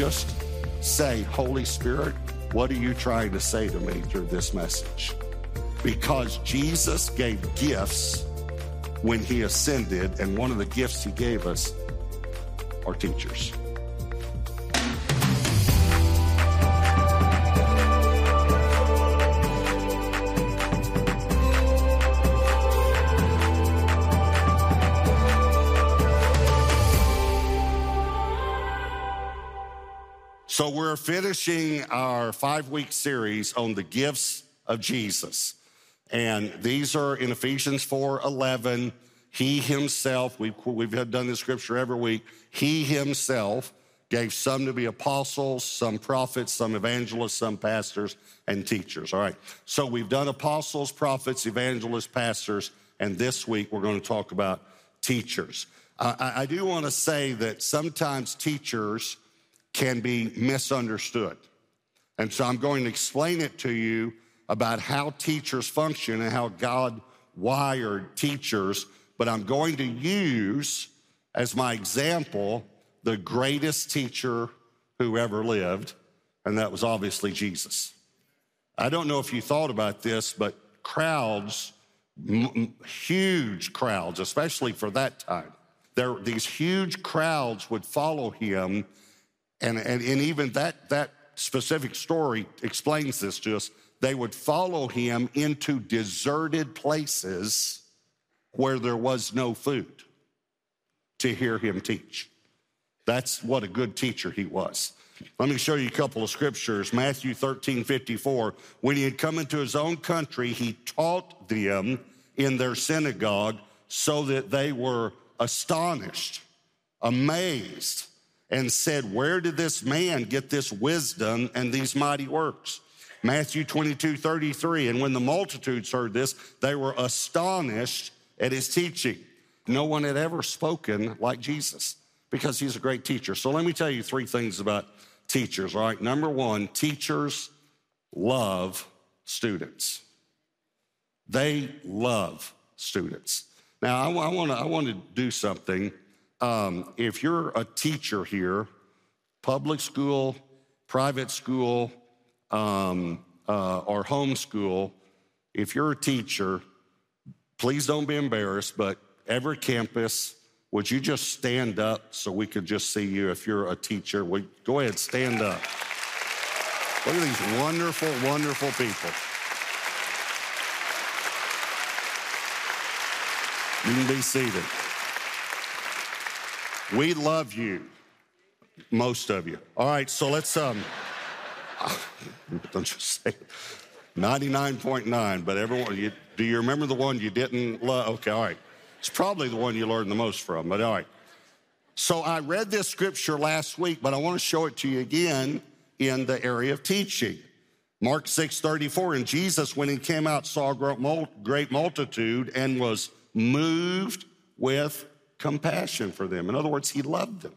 just say, Holy Spirit, what are you trying to say to me through this message? Because Jesus gave gifts when he ascended, and one of the gifts he gave us are teachers. Finishing our five week series on the gifts of Jesus. And these are in Ephesians 4 11. He himself, we've, we've done this scripture every week, he himself gave some to be apostles, some prophets, some evangelists, some pastors, and teachers. All right. So we've done apostles, prophets, evangelists, pastors, and this week we're going to talk about teachers. I, I do want to say that sometimes teachers can be misunderstood. And so I'm going to explain it to you about how teachers function and how God wired teachers, but I'm going to use as my example the greatest teacher who ever lived, and that was obviously Jesus. I don't know if you thought about this, but crowds, huge crowds, especially for that time, there, these huge crowds would follow him and, and, and even that, that specific story explains this to us. They would follow him into deserted places where there was no food to hear him teach. That's what a good teacher he was. Let me show you a couple of scriptures. Matthew 13, 54. When he had come into his own country, he taught them in their synagogue so that they were astonished, amazed, and said, Where did this man get this wisdom and these mighty works? Matthew 22, 33. And when the multitudes heard this, they were astonished at his teaching. No one had ever spoken like Jesus because he's a great teacher. So let me tell you three things about teachers, all right? Number one, teachers love students. They love students. Now, I, I want to do something um, if you're a teacher here, public school, private school, um, uh, or homeschool, if you're a teacher, please don't be embarrassed, but every campus, would you just stand up so we could just see you if you're a teacher? Go ahead, stand up. Look at these wonderful, wonderful people. You can be seated. We love you, most of you. All right, so let's um don't just say 99.9, but everyone you, do you remember the one you didn't love? Okay, all right. It's probably the one you learned the most from, but all right. So I read this scripture last week, but I want to show it to you again in the area of teaching. Mark 6 34, and Jesus, when he came out, saw a great multitude and was moved with compassion for them. In other words, he loved them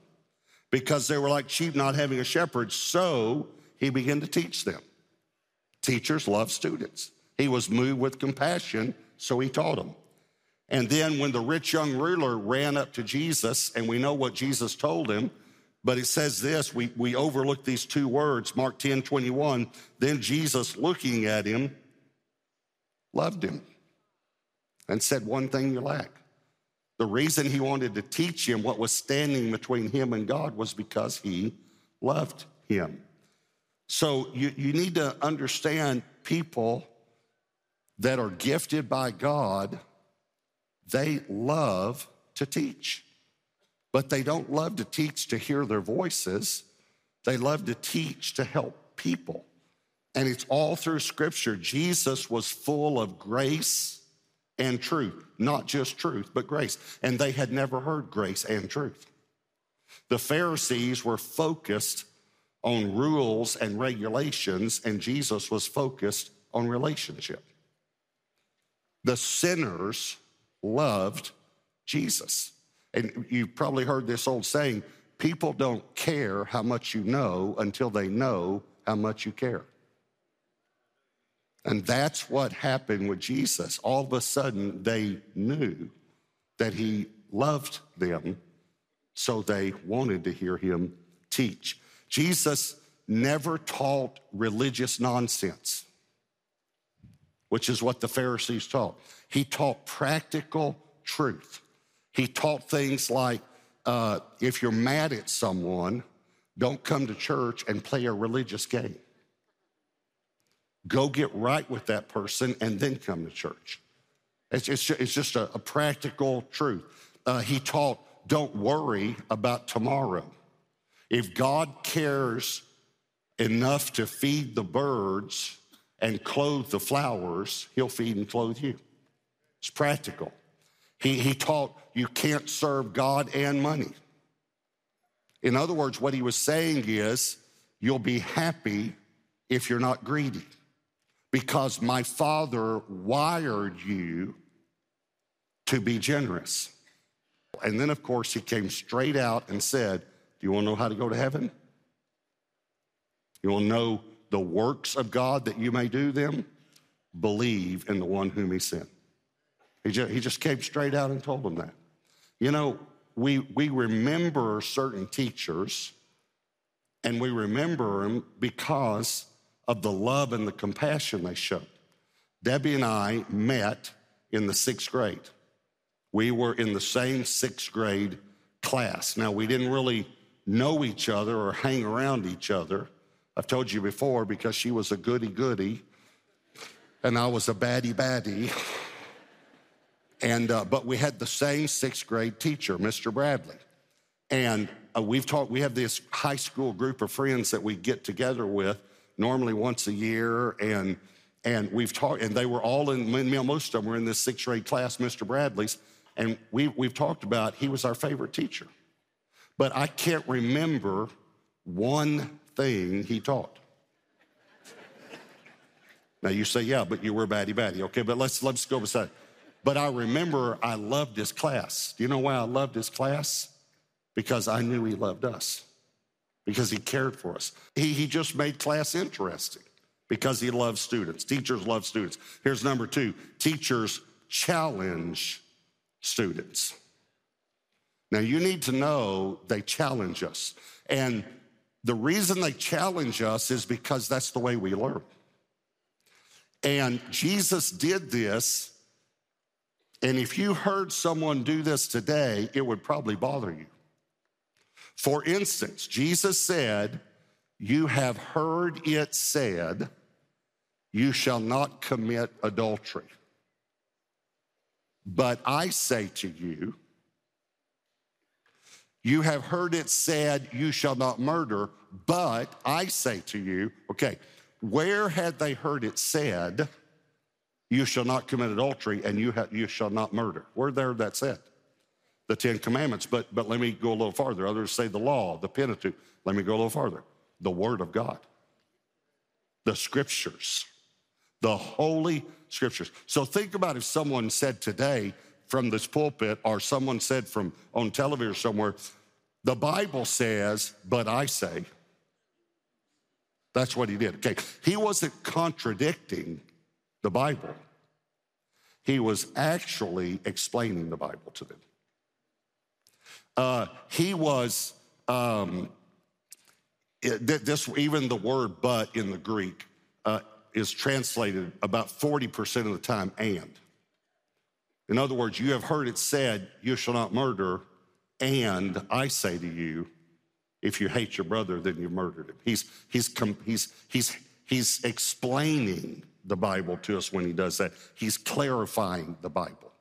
because they were like sheep not having a shepherd. So he began to teach them. Teachers love students. He was moved with compassion, so he taught them. And then when the rich young ruler ran up to Jesus, and we know what Jesus told him, but it says this, we, we overlook these two words, Mark 10 21. Then Jesus, looking at him, loved him and said, One thing you lack the reason he wanted to teach him what was standing between him and God was because he loved him. So you, you need to understand people that are gifted by God, they love to teach. But they don't love to teach to hear their voices. They love to teach to help people. And it's all through scripture. Jesus was full of grace and truth, not just truth, but grace. And they had never heard grace and truth. The Pharisees were focused on rules and regulations, and Jesus was focused on relationship. The sinners loved Jesus. And you've probably heard this old saying people don't care how much you know until they know how much you care. And that's what happened with Jesus. All of a sudden, they knew that he loved them, so they wanted to hear him teach. Jesus never taught religious nonsense, which is what the Pharisees taught. He taught practical truth. He taught things like uh, if you're mad at someone, don't come to church and play a religious game. Go get right with that person and then come to church. It's, it's, it's just a, a, practical truth. Uh, he taught, don't worry about tomorrow. If God cares enough to feed the birds and clothe the flowers, he'll feed and clothe you. It's practical. He, he taught you can't serve God and money. In other words, what he was saying is, you'll be happy if you're not greedy because my father wired you to be generous. And then, of course, he came straight out and said, Do you want to know how to go to heaven? You want to know the works of God that you may do them? Believe in the one whom he sent. He just, he just came straight out and told them that. You know, we, we remember certain teachers, and we remember them because of the love and the compassion they showed. Debbie and I met in the sixth grade. We were in the same sixth grade class. Now, we didn't really know each other or hang around each other. I've told you before because she was a goody goody and I was a baddie baddie. And, uh, but we had the same sixth grade teacher, Mr. Bradley. And uh, we've talked, we have this high school group of friends that we get together with normally once a year. And, and we've talked, and they were all in, most of them were in this sixth grade class, Mr. Bradley's. And we, we've talked about he was our favorite teacher. But I can't remember one thing he taught. Now you say, yeah, but you were batty batty. Okay, but let's let's go beside. But I remember I loved his class. Do you know why I loved his class? Because I knew he loved us. Because he cared for us. He, he just made class interesting because he loves students. Teachers love students. Here's number two teachers challenge students. Now, you need to know they challenge us. And the reason they challenge us is because that's the way we learn. And Jesus did this. And if you heard someone do this today, it would probably bother you. For instance, Jesus said, You have heard it said, You shall not commit adultery. But I say to you, you have heard it said, You shall not murder. But I say to you, okay, where had they heard it said, You shall not commit adultery and you, ha- you shall not murder? Where there that said? The Ten Commandments. But, but let me go a little farther. Others say the law, the Pentateuch. Let me go a little farther. The Word of God, the Scriptures, the Holy Scriptures. So think about if someone said today, from this pulpit or someone said from on television somewhere, the Bible says, but I say. That's what he did. Okay. He wasn't contradicting the Bible. He was actually explaining the Bible to them. Uh, he was, um, it, this, even the word but in the Greek uh, is translated about 40% of the time and. In other words, you have heard it said, You shall not murder, and I say to you, if you hate your brother, then you've murdered him. He's, he's, he's, he's, he's explaining the Bible to us when he does that. He's clarifying the Bible.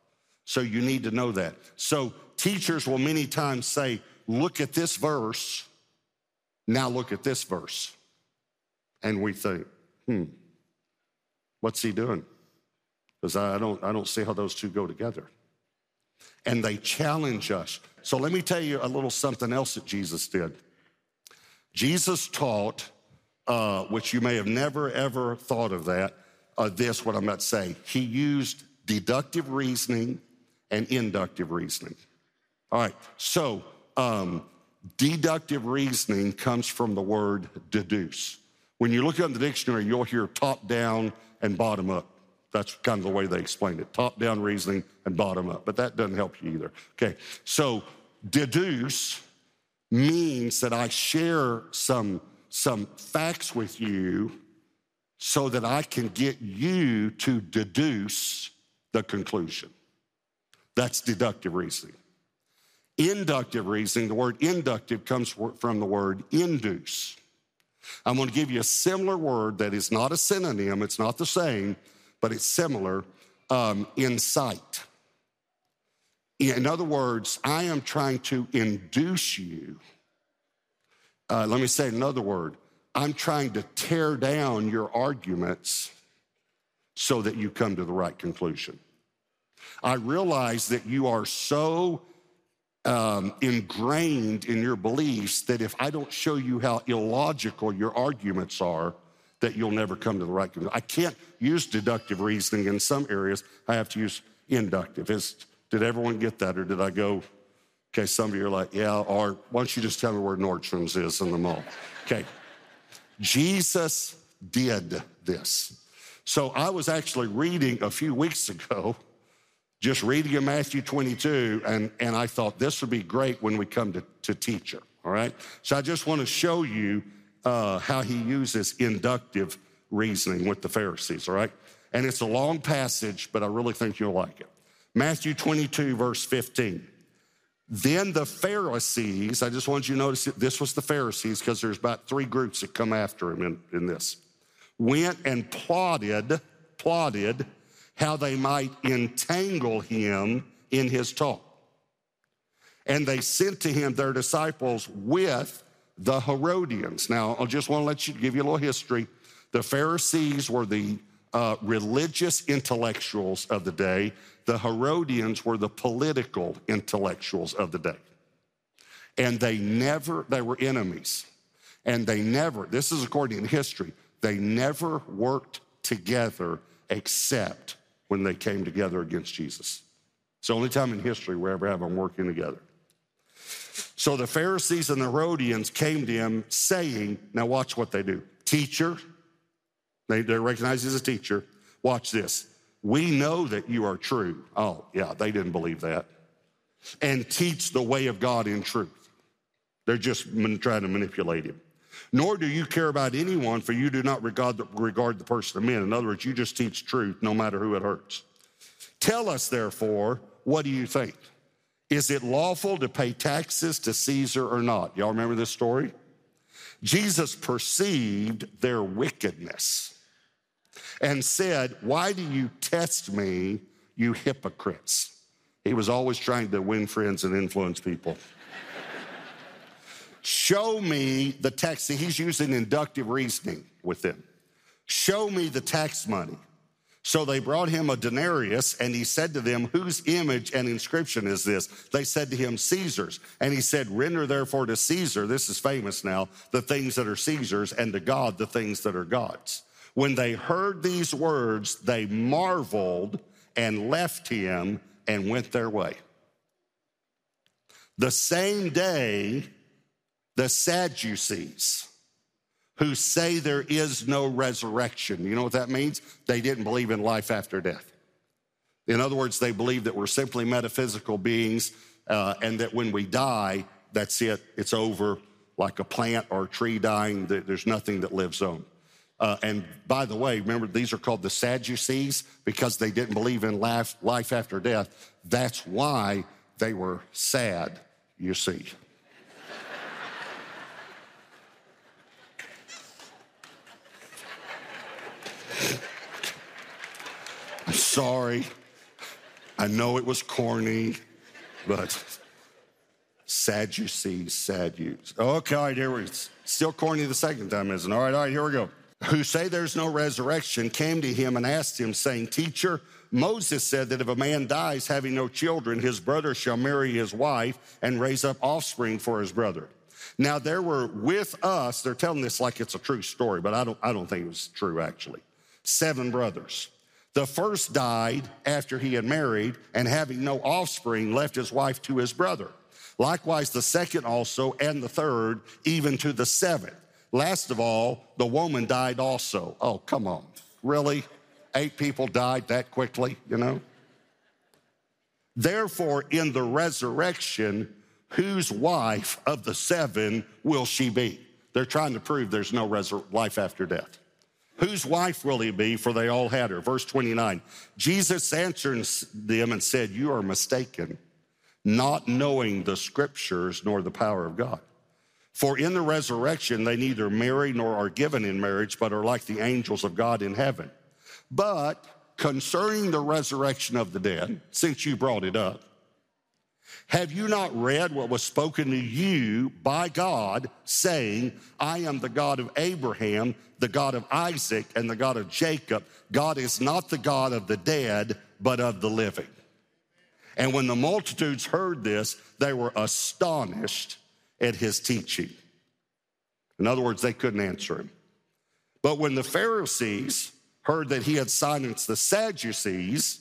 So you need to know that. So teachers will many times say, Look at this verse, now look at this verse. And we think, hmm, what's he doing? because I don't, I don't see how those two go together. And they challenge us. So let me tell you a little something else that Jesus did. Jesus taught, uh, which you may have never ever thought of that, uh, this, what I'm about to say. He used deductive reasoning and inductive reasoning. All right, so um, deductive reasoning comes from the word deduce. When you look up the dictionary, you'll hear top down and bottom up. That's kind of the way they explain it top down reasoning and bottom up, but that doesn't help you either. Okay, so deduce means that I share some, some facts with you so that I can get you to deduce the conclusion. That's deductive reasoning. Inductive reasoning, the word inductive comes from the word induce. I'm going to give you a similar word that is not a synonym, it's not the same, but it's similar um, insight. In other words, I am trying to induce you. Uh, let me say another word. I'm trying to tear down your arguments so that you come to the right conclusion. I realize that you are so um, ingrained in your beliefs that if I don't show you how illogical your arguments are, that you'll never come to the right conclusion. I can't use deductive reasoning in some areas. I have to use inductive. Is, did everyone get that, or did I go? Okay, some of you are like, yeah, or why don't you just tell me where Nordstrom's is in the mall? Okay. Jesus did this. So I was actually reading a few weeks ago just reading in Matthew 22, and, and I thought this would be great when we come to, to teacher, all right? So I just want to show you uh, how he uses inductive reasoning with the Pharisees, all right? And it's a long passage, but I really think you'll like it. Matthew 22, verse 15. Then the Pharisees, I just want you to notice that this was the Pharisees because there's about three groups that come after him in, in this, went and plotted, plotted how they might entangle him in his talk. And they sent to him their disciples with the Herodians. Now, I just want to let you give you a little history. The Pharisees were the uh, religious intellectuals of the day. The Herodians were the political intellectuals of the day. And they never, they were enemies. And they never, this is according to history, they never worked together except when they came together against Jesus. It's the only time in history we ever have them working together. So the Pharisees and the Herodians came to him saying, Now watch what they do. Teacher, they, they recognize he's a teacher. Watch this. We know that you are true. Oh, yeah, they didn't believe that. And teach the way of God in truth. They're just trying to manipulate him nor do you care about anyone, for you do not regard the, regard the person of men. In other words, you just teach truth no matter who it hurts. Tell us, therefore, what do you think? Is it lawful to pay taxes to Caesar or not? Y'all remember this story? Jesus perceived their wickedness and said, Why do you test me, you hypocrites? He was always trying to win friends and influence people. Show me the tax. See, he's using inductive reasoning with them. Show me the tax money. So they brought him a denarius, and he said to them, Whose image and inscription is this? They said to him, Caesar's. And he said, Render therefore to Caesar, this is famous now, the things that are Caesar's, and to God the things that are God's. When they heard these words, they marveled and left him and went their way. The same day, the Sadducees, who say there is no resurrection. You know what that means? They didn't believe in life after death. In other words, they believe that we're simply metaphysical beings uh, and that when we die, that's it, it's over, like a plant or a tree dying, there's nothing that lives on. Uh, and by the way, remember, these are called the Sadducees because they didn't believe in life, life after death. That's why they were sad, you see. I'm sorry. I know it was corny, but Sadducees, sad use. Okay, all right, here we Still corny the second time, isn't it? All right, all right, here we go. Who say there's no resurrection came to him and asked him, saying, Teacher, Moses said that if a man dies having no children, his brother shall marry his wife and raise up offspring for his brother. Now there were with us, they're telling this like it's a true story, but I don't, I don't think it was true actually. Seven brothers. The first died after he had married and having no offspring left his wife to his brother. Likewise, the second also and the third, even to the seventh. Last of all, the woman died also. Oh, come on. Really? Eight people died that quickly, you know? Therefore, in the resurrection, whose wife of the seven will she be? They're trying to prove there's no resur- life after death. Whose wife will he be? For they all had her. Verse 29. Jesus answered them and said, You are mistaken, not knowing the scriptures nor the power of God. For in the resurrection, they neither marry nor are given in marriage, but are like the angels of God in heaven. But concerning the resurrection of the dead, since you brought it up, have you not read what was spoken to you by God, saying, I am the God of Abraham, the God of Isaac, and the God of Jacob? God is not the God of the dead, but of the living. And when the multitudes heard this, they were astonished at his teaching. In other words, they couldn't answer him. But when the Pharisees heard that he had silenced the Sadducees,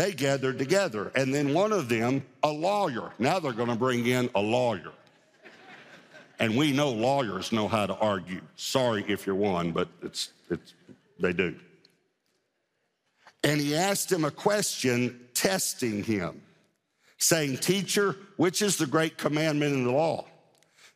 they gathered together. And then one of them, a lawyer, now they're going to bring in a lawyer. And we know lawyers know how to argue. Sorry if you're one, but it's, it's, they do. And he asked him a question, testing him, saying, Teacher, which is the great commandment in the law?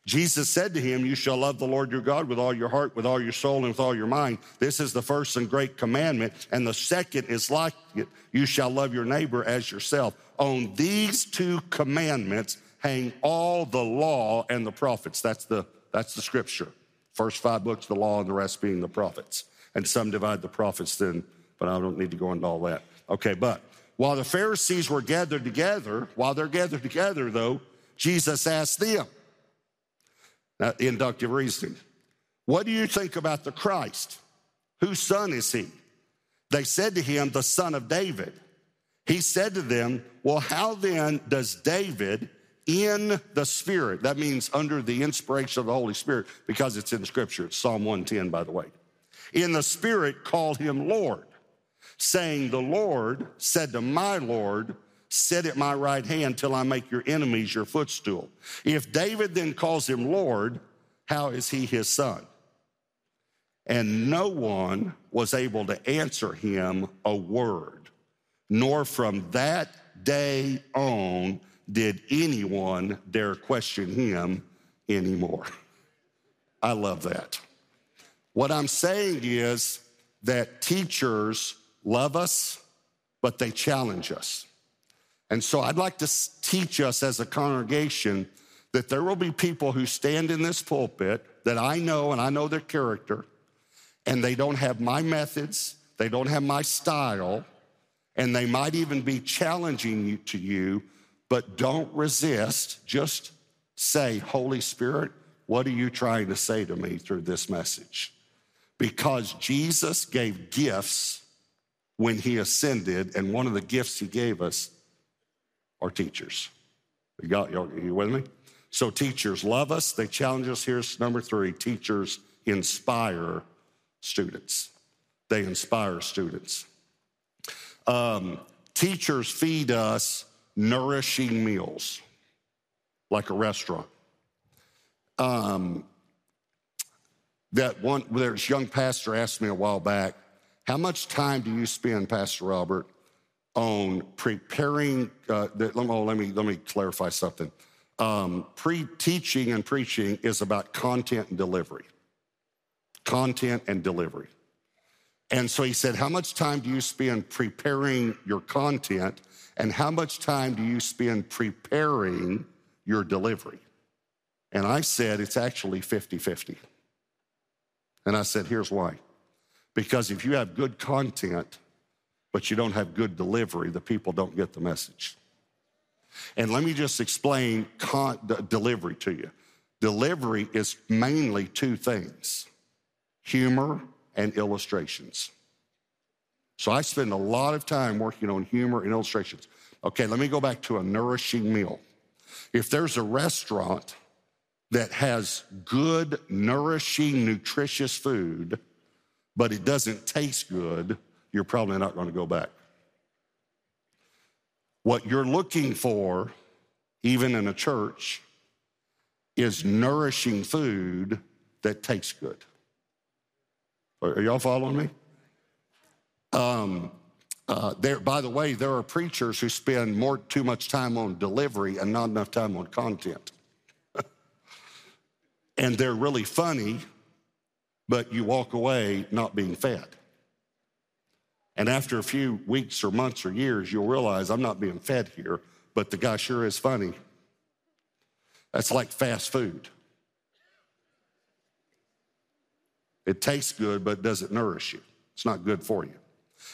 Jesus said to him, You shall love the Lord your God with all your heart, with all your soul, and with all your mind. This is the first and great commandment. And the second is like it you shall love your neighbor as yourself. On these two commandments hang all the law and the prophets. That's the, that's the scripture. First five books, the law, and the rest being the prophets. And some divide the prophets then, but I don't need to go into all that. Okay, but while the Pharisees were gathered together, while they're gathered together, though, Jesus asked them, now, inductive reasoning. What do you think about the Christ? Whose son is he? They said to him, The son of David. He said to them, Well, how then does David in the Spirit, that means under the inspiration of the Holy Spirit, because it's in Scripture, it's Psalm 110, by the way, in the Spirit called him Lord, saying, The Lord said to my Lord, Sit at my right hand till I make your enemies your footstool. If David then calls him Lord, how is he his son? And no one was able to answer him a word, nor from that day on did anyone dare question him anymore. I love that. What I'm saying is that teachers love us, but they challenge us. And so I'd like to teach us as a congregation that there will be people who stand in this pulpit that I know and I know their character, and they don't have my methods, they don't have my style, and they might even be challenging you to you, but don't resist. Just say, Holy Spirit, what are you trying to say to me through this message? Because Jesus gave gifts when he ascended, and one of the gifts he gave us are teachers. You got you you with me? So teachers love us, they challenge us. Here's number three teachers inspire students. They inspire students. Um, teachers feed us nourishing meals, like a restaurant. Um, that one, there's young pastor asked me a while back, how much time do you spend, Pastor Robert, on preparing. Uh, the, oh, let me let me clarify something. Um, pre-teaching and preaching is about content and delivery. Content and delivery. And so he said, How much time do you spend preparing your content? And how much time do you spend preparing your delivery? And I said, It's actually 50 50. And I said, Here's why. Because if you have good content, but you don't have good delivery, the people don't get the message. And let me just explain con- delivery to you. Delivery is mainly two things humor and illustrations. So I spend a lot of time working on humor and illustrations. Okay, let me go back to a nourishing meal. If there's a restaurant that has good, nourishing, nutritious food, but it doesn't taste good, you're probably not going to go back. What you're looking for, even in a church, is nourishing food that tastes good. Are y'all following me? Um, Uh, there, by the way, there are preachers who spend more too much time on delivery and not enough time on content. and they're really funny, but you walk away not being fed. And after a few weeks or months or years, you'll realize I'm not being fed here, but the guy sure is funny. That's like fast food. It tastes good, but doesn't nourish you. It's not good for you.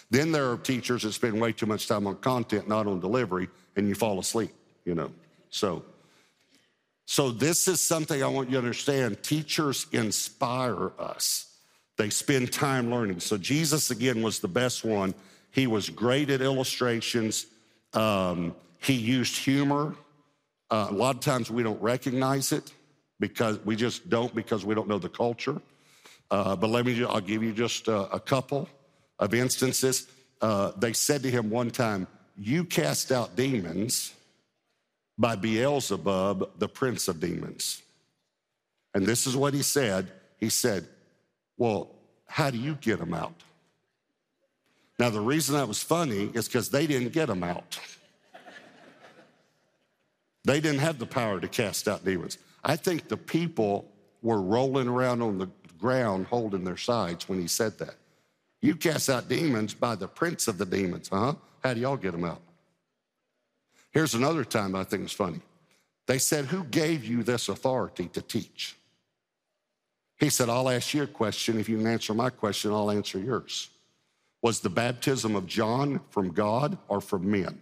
Then there are teachers that spend way too much time on content, not on delivery, and you fall asleep, you know. So, so this is something I want you to understand. Teachers inspire us. They spend time learning. So Jesus again was the best one. He was great at illustrations. Um, he used humor. Uh, a lot of times we don't recognize it because we just don't because we don't know the culture. Uh, but let me, I'll give you just a, a couple of instances. Uh, they said to him one time, You cast out demons by Beelzebub, the prince of demons. And this is what he said. He said, Well, how do you get them out? Now, the reason that was funny is because they didn't get them out. they didn't have the power to cast out demons. I think the people were rolling around on the ground holding their sides when he said that. You cast out demons by the prince of the demons, huh? How do y'all get them out? Here's another time I think it's funny. They said, Who gave you this authority to teach? He said, I'll ask you a question. If you can answer my question, I'll answer yours. Was the baptism of John from God or from men?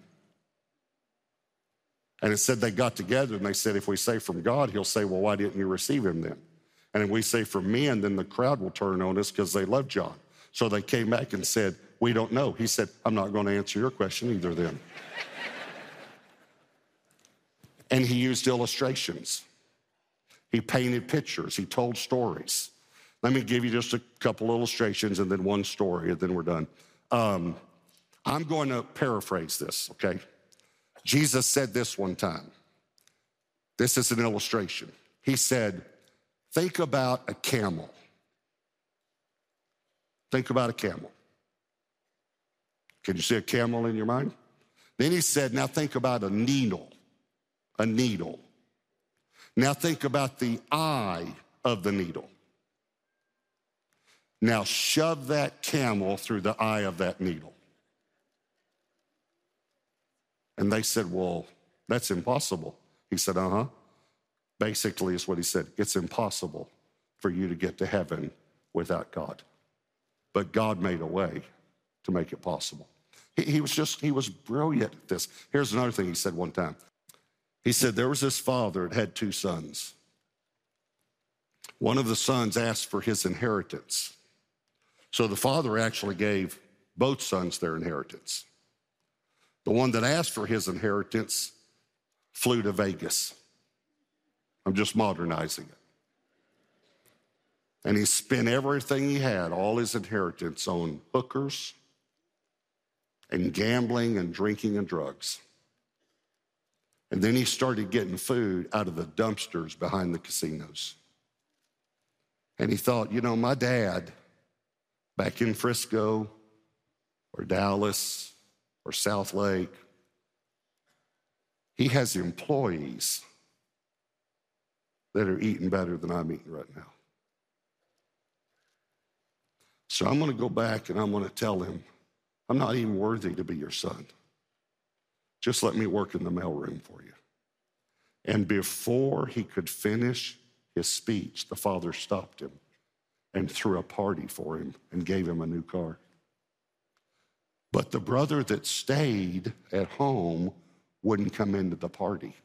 And it said they got together and they said, if we say from God, he'll say, well, why didn't you receive him then? And if we say from men, then the crowd will turn on us because they love John. So they came back and said, we don't know. He said, I'm not going to answer your question either then. and he used illustrations. He painted pictures, he told stories. Let me give you just a couple illustrations and then one story, and then we're done. Um, I'm going to paraphrase this, okay? Jesus said this one time. This is an illustration. He said, Think about a camel. Think about a camel. Can you see a camel in your mind? Then he said, Now think about a needle. A needle. Now think about the eye of the needle. Now shove that camel through the eye of that needle. And they said, Well, that's impossible. He said, Uh huh. Basically, is what he said. It's impossible for you to get to heaven without God. But God made a way to make it possible. He, he was just, he was brilliant at this. Here's another thing he said one time he said there was this father that had two sons. One of the sons asked for his inheritance. So the father actually gave both sons their inheritance. The one that asked for his inheritance flew to Vegas. I'm just modernizing it. And he spent everything he had, all his inheritance, on hookers and gambling and drinking and drugs. And then he started getting food out of the dumpsters behind the casinos. And he thought, you know, my dad back in Frisco or Dallas or Southlake, he has employees that are eating better than I'm eating right now. So I'm going to go back and I'm going to tell him, I'm not even worthy to be your son. Just let me work in the mailroom for you. And before he could finish his speech, the father stopped him and threw a party for him and gave him a new car. But the brother that stayed at home wouldn't come into the party.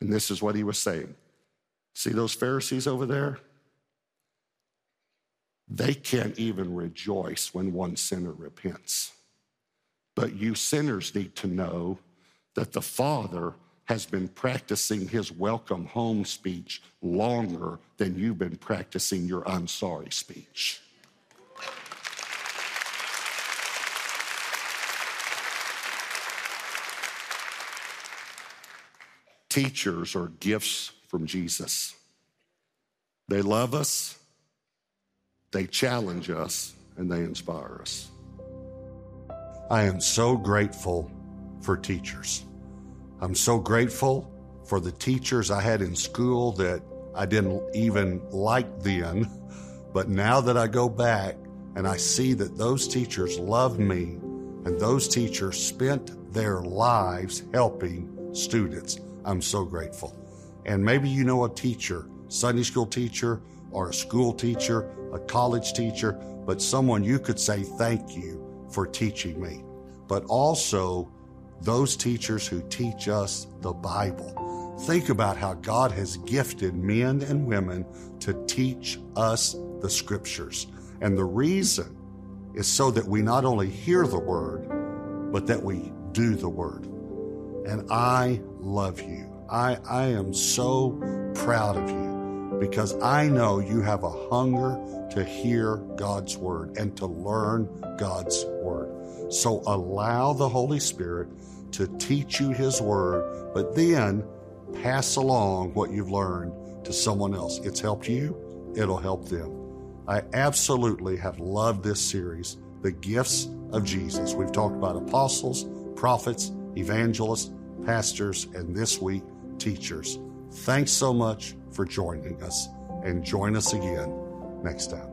And this is what he was saying See those Pharisees over there? They can't even rejoice when one sinner repents. But you sinners need to know that the Father has been practicing his welcome home speech longer than you've been practicing your I'm sorry speech. Teachers are gifts from Jesus. They love us, they challenge us, and they inspire us. I am so grateful for teachers. I'm so grateful for the teachers I had in school that I didn't even like then. But now that I go back and I see that those teachers loved me and those teachers spent their lives helping students, I'm so grateful. And maybe you know a teacher, Sunday school teacher, or a school teacher, a college teacher, but someone you could say thank you for teaching me. But also those teachers who teach us the Bible. Think about how God has gifted men and women to teach us the scriptures. And the reason is so that we not only hear the word, but that we do the word. And I love you. I, I am so proud of you because I know you have a hunger to hear God's word and to learn God's word. So allow the Holy Spirit to teach you his word, but then pass along what you've learned to someone else. It's helped you, it'll help them. I absolutely have loved this series, The Gifts of Jesus. We've talked about apostles, prophets, evangelists, pastors, and this week, teachers. Thanks so much for joining us, and join us again next time.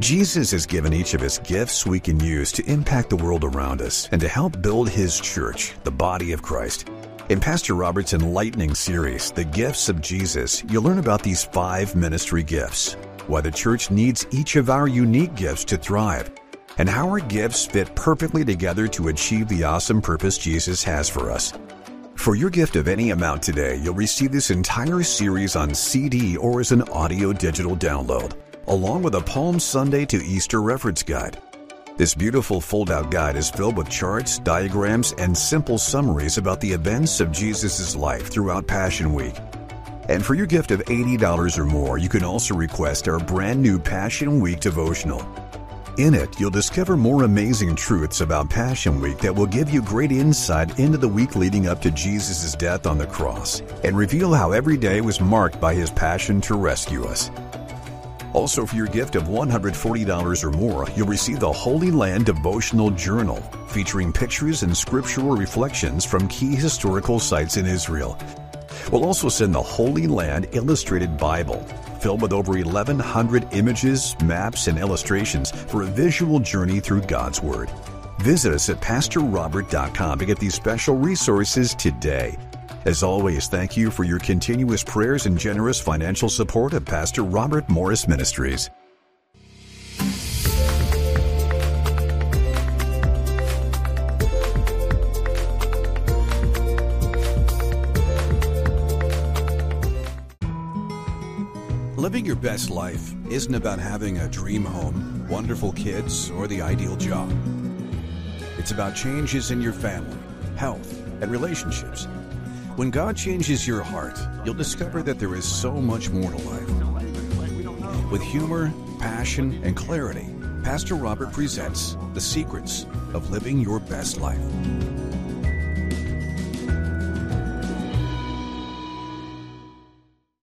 Jesus has given each of us gifts we can use to impact the world around us and to help build His church, the body of Christ. In Pastor Robert's enlightening series, The Gifts of Jesus, you'll learn about these five ministry gifts, why the church needs each of our unique gifts to thrive, and how our gifts fit perfectly together to achieve the awesome purpose Jesus has for us. For your gift of any amount today, you'll receive this entire series on CD or as an audio digital download, along with a Palm Sunday to Easter reference guide. This beautiful fold out guide is filled with charts, diagrams, and simple summaries about the events of Jesus' life throughout Passion Week. And for your gift of $80 or more, you can also request our brand new Passion Week devotional. In it, you'll discover more amazing truths about Passion Week that will give you great insight into the week leading up to Jesus' death on the cross and reveal how every day was marked by his passion to rescue us. Also, for your gift of $140 or more, you'll receive the Holy Land Devotional Journal, featuring pictures and scriptural reflections from key historical sites in Israel. We'll also send the Holy Land Illustrated Bible, filled with over 1,100 images, maps, and illustrations for a visual journey through God's Word. Visit us at PastorRobert.com to get these special resources today. As always, thank you for your continuous prayers and generous financial support of Pastor Robert Morris Ministries. Living your best life isn't about having a dream home, wonderful kids, or the ideal job. It's about changes in your family, health, and relationships. When God changes your heart, you'll discover that there is so much more to life. With humor, passion, and clarity, Pastor Robert presents The Secrets of Living Your Best Life.